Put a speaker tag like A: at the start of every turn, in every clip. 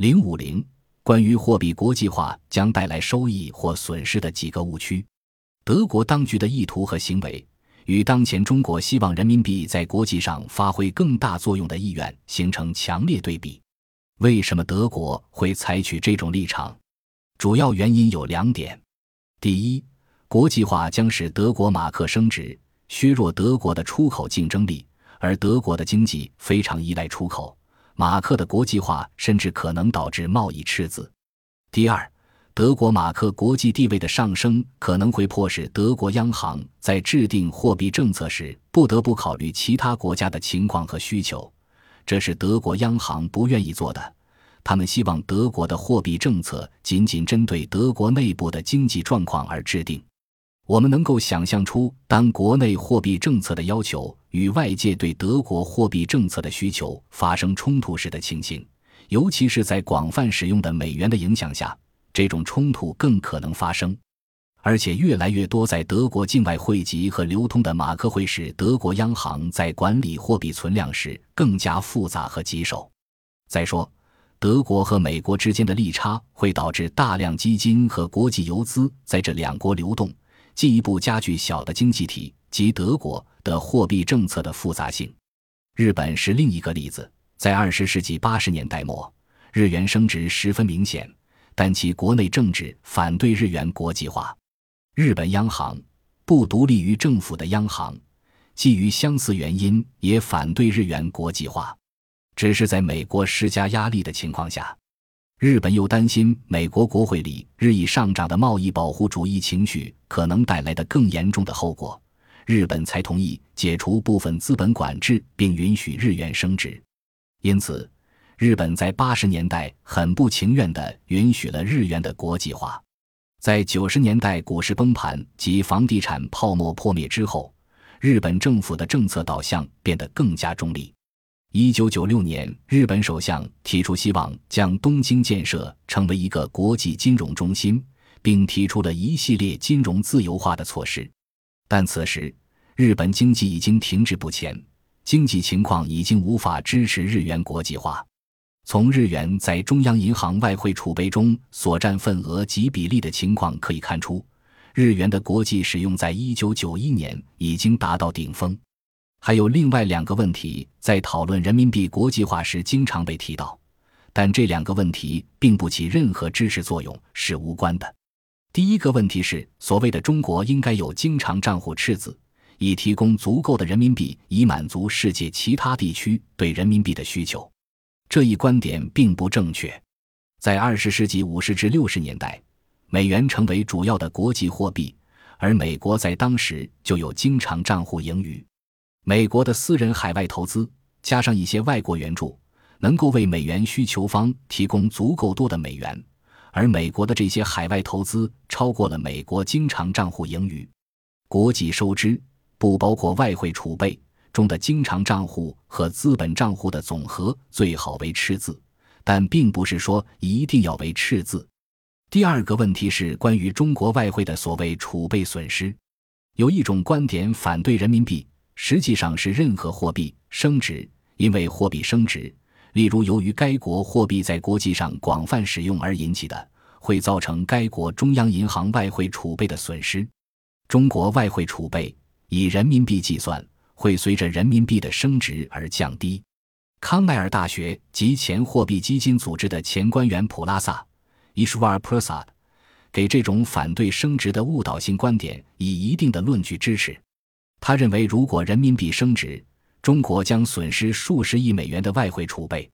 A: 零五零关于货币国际化将带来收益或损失的几个误区，德国当局的意图和行为与当前中国希望人民币在国际上发挥更大作用的意愿形成强烈对比。为什么德国会采取这种立场？主要原因有两点：第一，国际化将使德国马克升值，削弱德国的出口竞争力，而德国的经济非常依赖出口，马克的国际化甚至可能导致贸易赤字；第二，德国马克国际地位的上升可能会迫使德国央行在制定货币政策时不得不考虑其他国家的情况和需求。这是德国央行不愿意做的，他们希望德国的货币政策仅仅针对德国内部的经济状况而制定。我们能够想象出，当国内货币政策的要求与外界对德国货币政策的需求发生冲突时的情形，尤其是在广泛使用的美元的影响下，这种冲突更可能发生。而且，越来越多在德国境外汇集和流通的马克会使德国央行在管理货币存量时更加复杂和棘手。再说，德国和美国之间的利差会导致大量基金和国际游资在这两国流动，进一步加剧小的经济体及德国的货币政策的复杂性。日本是另一个例子，在二十世纪八十年代末，日元升值十分明显，但其国内政治反对日元国际化。日本央行不独立于政府的央行，基于相似原因也反对日元国际化。只是在美国施加压力的情况下，日本又担心美国国会里日益上涨的贸易保护主义情绪可能带来的更严重的后果，日本才同意解除部分资本管制，并允许日元升值。因此，日本在八十年代很不情愿地允许了日元的国际化。在九十年代股市崩盘及房地产泡沫破灭之后，日本政府的政策导向变得更加中立。一九九六年，日本首相提出希望将东京建设成为一个国际金融中心，并提出了一系列金融自由化的措施。但此时，日本经济已经停滞不前，经济情况已经无法支持日元国际化。从日元在中央银行外汇储备中所占份额及比例的情况可以看出，日元的国际使用在一九九一年已经达到顶峰。还有另外两个问题在讨论人民币国际化时经常被提到，但这两个问题并不起任何支持作用，是无关的。第一个问题是，所谓的中国应该有经常账户赤字，以提供足够的人民币，以满足世界其他地区对人民币的需求。这一观点并不正确。在二十世纪五十至六十年代，美元成为主要的国际货币，而美国在当时就有经常账户盈余。美国的私人海外投资加上一些外国援助，能够为美元需求方提供足够多的美元，而美国的这些海外投资超过了美国经常账户盈余。国际收支不包括外汇储备。中的经常账户和资本账户的总和最好为赤字，但并不是说一定要为赤字。第二个问题是关于中国外汇的所谓储备损失。有一种观点反对人民币，实际上是任何货币升值，因为货币升值，例如由于该国货币在国际上广泛使用而引起的，会造成该国中央银行外汇储备的损失。中国外汇储备以人民币计算。会随着人民币的升值而降低。康奈尔大学及前货币基金组织的前官员普拉萨 （Ishwar Prasad） 给这种反对升值的误导性观点以一定的论据支持。他认为，如果人民币升值，中国将损失数十亿美元的外汇储备。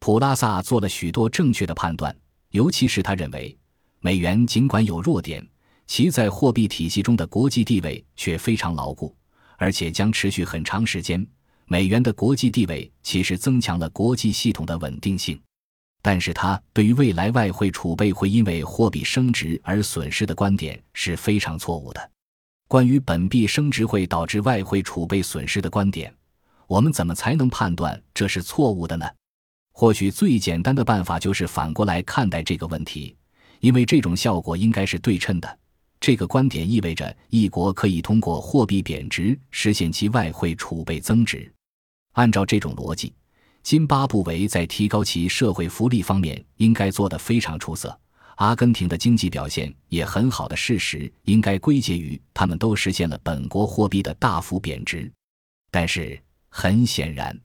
A: 普拉萨做了许多正确的判断，尤其是他认为，美元尽管有弱点，其在货币体系中的国际地位却非常牢固。而且将持续很长时间。美元的国际地位其实增强了国际系统的稳定性，但是他对于未来外汇储备会因为货币升值而损失的观点是非常错误的。关于本币升值会导致外汇储备损失的观点，我们怎么才能判断这是错误的呢？或许最简单的办法就是反过来看待这个问题，因为这种效果应该是对称的。这个观点意味着一国可以通过货币贬值实现其外汇储备增值。按照这种逻辑，津巴布韦在提高其社会福利方面应该做得非常出色。阿根廷的经济表现也很好的事实，应该归结于他们都实现了本国货币的大幅贬值。但是很显然，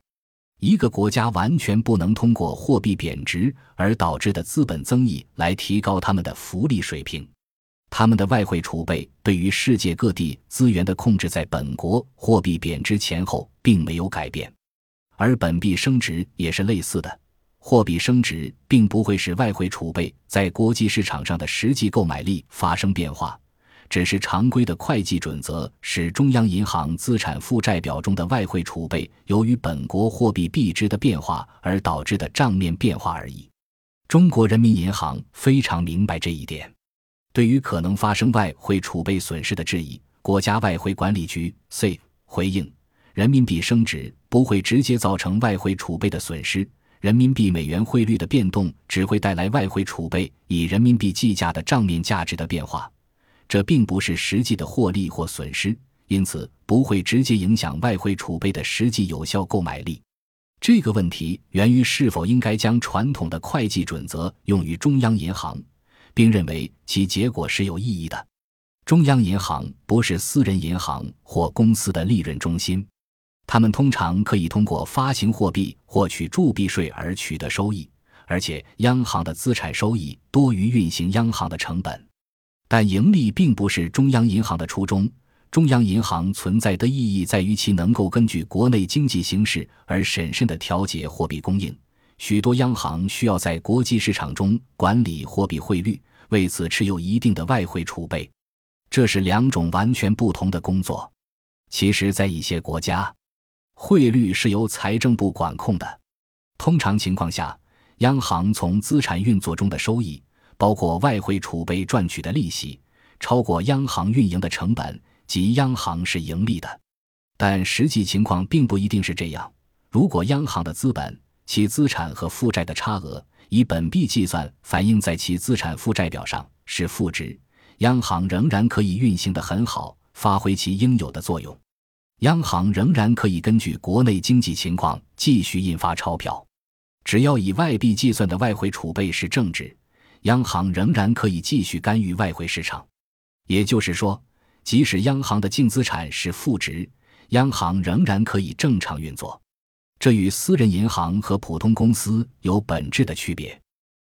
A: 一个国家完全不能通过货币贬值而导致的资本增益来提高他们的福利水平。他们的外汇储备对于世界各地资源的控制，在本国货币贬值前后并没有改变，而本币升值也是类似的。货币升值并不会使外汇储备在国际市场上的实际购买力发生变化，只是常规的会计准则使中央银行资产负债表中的外汇储备由于本国货币币值的变化而导致的账面变化而已。中国人民银行非常明白这一点，对于可能发生外汇储备损失的质疑，国家外汇管理局 C 回应：人民币升值不会直接造成外汇储备的损失。人民币美元汇率的变动只会带来外汇储备以人民币计价的账面价值的变化，这并不是实际的获利或损失，因此不会直接影响外汇储备的实际有效购买力。这个问题源于是否应该将传统的会计准则用于中央银行，并认为其结果是有意义的。中央银行不是私人银行或公司的利润中心。他们通常可以通过发行货币获取铸币税而取得收益，而且央行的资产收益多于运行央行的成本。但盈利并不是中央银行的初衷。中央银行存在的意义在于其能够根据国内经济形势而审慎地调节货币供应。许多央行需要在国际市场中管理货币汇率，为此持有一定的外汇储备。这是两种完全不同的工作。其实，在一些国家，汇率是由财政部管控的。通常情况下，央行从资产运作中的收益，包括外汇储备赚取的利息，超过央行运营的成本，即央行是盈利的。但实际情况并不一定是这样。如果央行的资本、其资产和负债的差额以本币计算，反映在其资产负债表上是负值，央行仍然可以运行得很好，发挥其应有的作用。央行仍然可以根据国内经济情况继续印发钞票，只要以外币计算的外汇储备是正值，央行仍然可以继续干预外汇市场。也就是说，即使央行的净资产是负值，央行仍然可以正常运作。这与私人银行和普通公司有本质的区别。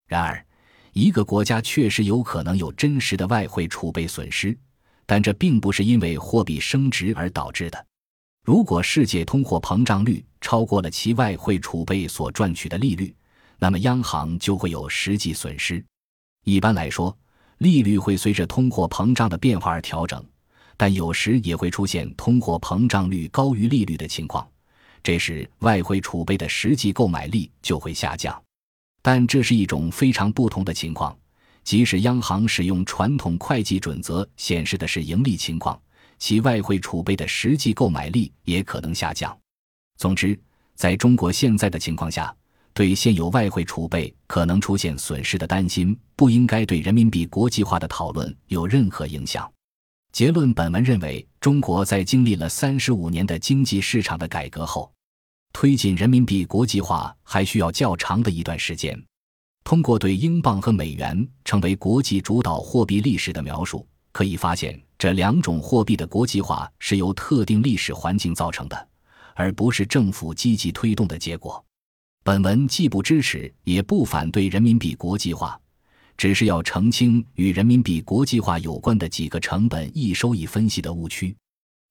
A: 然而，一个国家确实有可能有真实的外汇储备损失，但这并不是因为货币升值而导致的。如果世界通货膨胀率超过了其外汇储备所赚取的利率，那么央行就会有实际损失。一般来说，利率会随着通货膨胀的变化而调整，但有时也会出现通货膨胀率高于利率的情况，这时外汇储备的实际购买力就会下降。但这是一种非常不同的情况，即使央行使用传统会计准则显示的是盈利情况。其外汇储备的实际购买力也可能下降。总之，在中国现在的情况下，对现有外汇储备可能出现损失的担心，不应该对人民币国际化的讨论有任何影响。结论：本文认为，中国在经历了三十五年的经济市场的改革后，推进人民币国际化还需要较长的一段时间。通过对英镑和美元成为国际主导货币历史的描述，可以发现。这两种货币的国际化是由特定历史环境造成的，而不是政府积极推动的结果。本文既不支持也不反对人民币国际化，只是要澄清与人民币国际化有关的几个成本易收益分析的误区。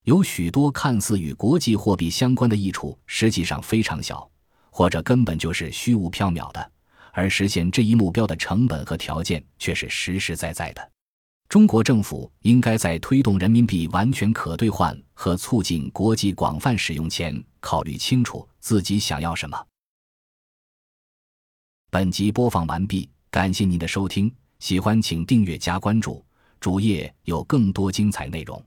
A: 有许多看似与国际货币相关的益处，实际上非常小，或者根本就是虚无缥缈的，而实现这一目标的成本和条件却是实实在在的。中国政府应该在推动人民币完全可兑换和促进国际广泛使用前，考虑清楚自己想要什么。本集播放完毕，感谢您的收听，喜欢请订阅加关注，主页有更多精彩内容。